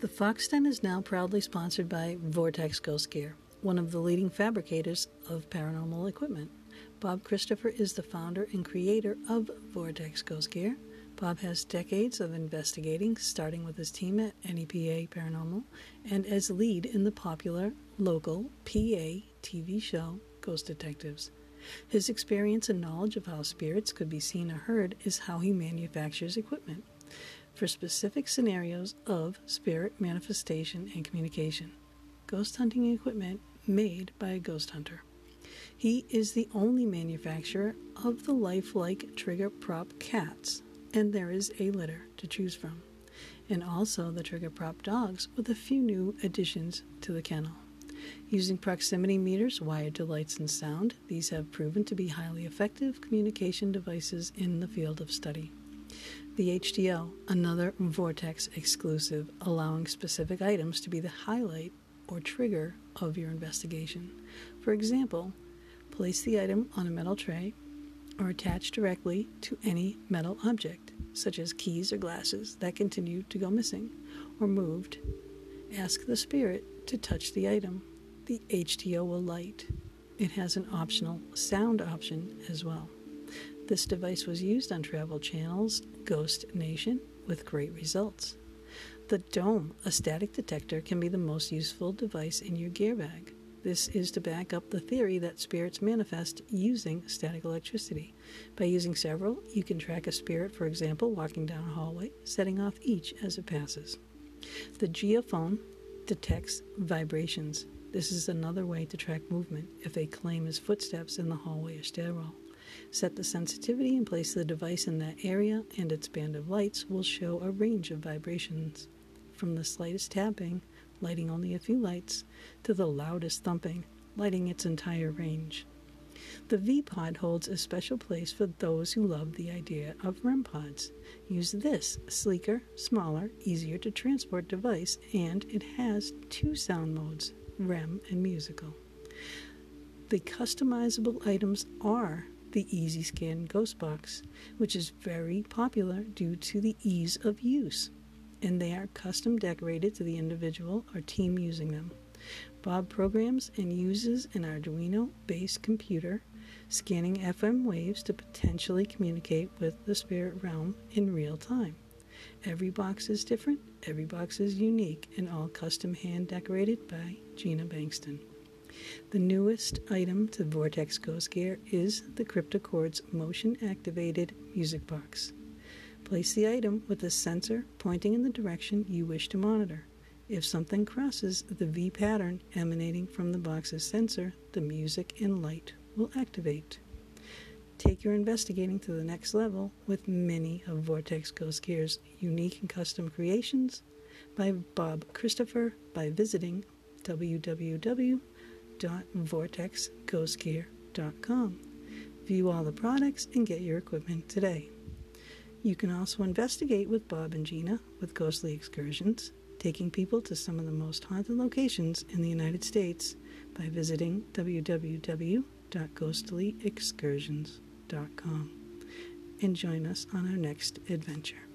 The Fox Den is now proudly sponsored by Vortex Ghost Gear, one of the leading fabricators of paranormal equipment. Bob Christopher is the founder and creator of Vortex Ghost Gear. Bob has decades of investigating, starting with his team at NEPA Paranormal and as lead in the popular local PA TV show Ghost Detectives. His experience and knowledge of how spirits could be seen or heard is how he manufactures equipment for specific scenarios of spirit manifestation and communication. Ghost hunting equipment made by a ghost hunter. He is the only manufacturer of the lifelike trigger prop cats, and there is a litter to choose from, and also the trigger prop dogs with a few new additions to the kennel. Using proximity meters wired to lights and sound, these have proven to be highly effective communication devices in the field of study. The HDO, another Vortex exclusive, allowing specific items to be the highlight or trigger of your investigation. For example, place the item on a metal tray or attach directly to any metal object, such as keys or glasses that continue to go missing or moved. Ask the spirit to touch the item. The HDO will light. It has an optional sound option as well. This device was used on Travel Channel's Ghost Nation with great results. The Dome, a static detector, can be the most useful device in your gear bag. This is to back up the theory that spirits manifest using static electricity. By using several, you can track a spirit, for example, walking down a hallway, setting off each as it passes. The geophone detects vibrations. This is another way to track movement if a claim is footsteps in the hallway or stairwell. Set the sensitivity and place the device in that area, and its band of lights will show a range of vibrations. From the slightest tapping, lighting only a few lights, to the loudest thumping, lighting its entire range. The V Pod holds a special place for those who love the idea of REM pods. Use this sleeker, smaller, easier to transport device, and it has two sound modes REM and musical. The customizable items are the Easy Scan Ghost Box, which is very popular due to the ease of use, and they are custom decorated to the individual or team using them. Bob programs and uses an Arduino based computer scanning FM waves to potentially communicate with the spirit realm in real time. Every box is different, every box is unique, and all custom hand decorated by Gina Bengtson. The newest item to Vortex Ghost Gear is the Cryptochords motion activated music box. Place the item with the sensor pointing in the direction you wish to monitor. If something crosses the V pattern emanating from the box's sensor, the music and light will activate. Take your investigating to the next level with many of Vortex Ghost Gear's unique and custom creations by Bob Christopher by visiting www www.vortexghostgear.com. View all the products and get your equipment today. You can also investigate with Bob and Gina with Ghostly Excursions, taking people to some of the most haunted locations in the United States by visiting www.ghostlyexcursions.com. And join us on our next adventure.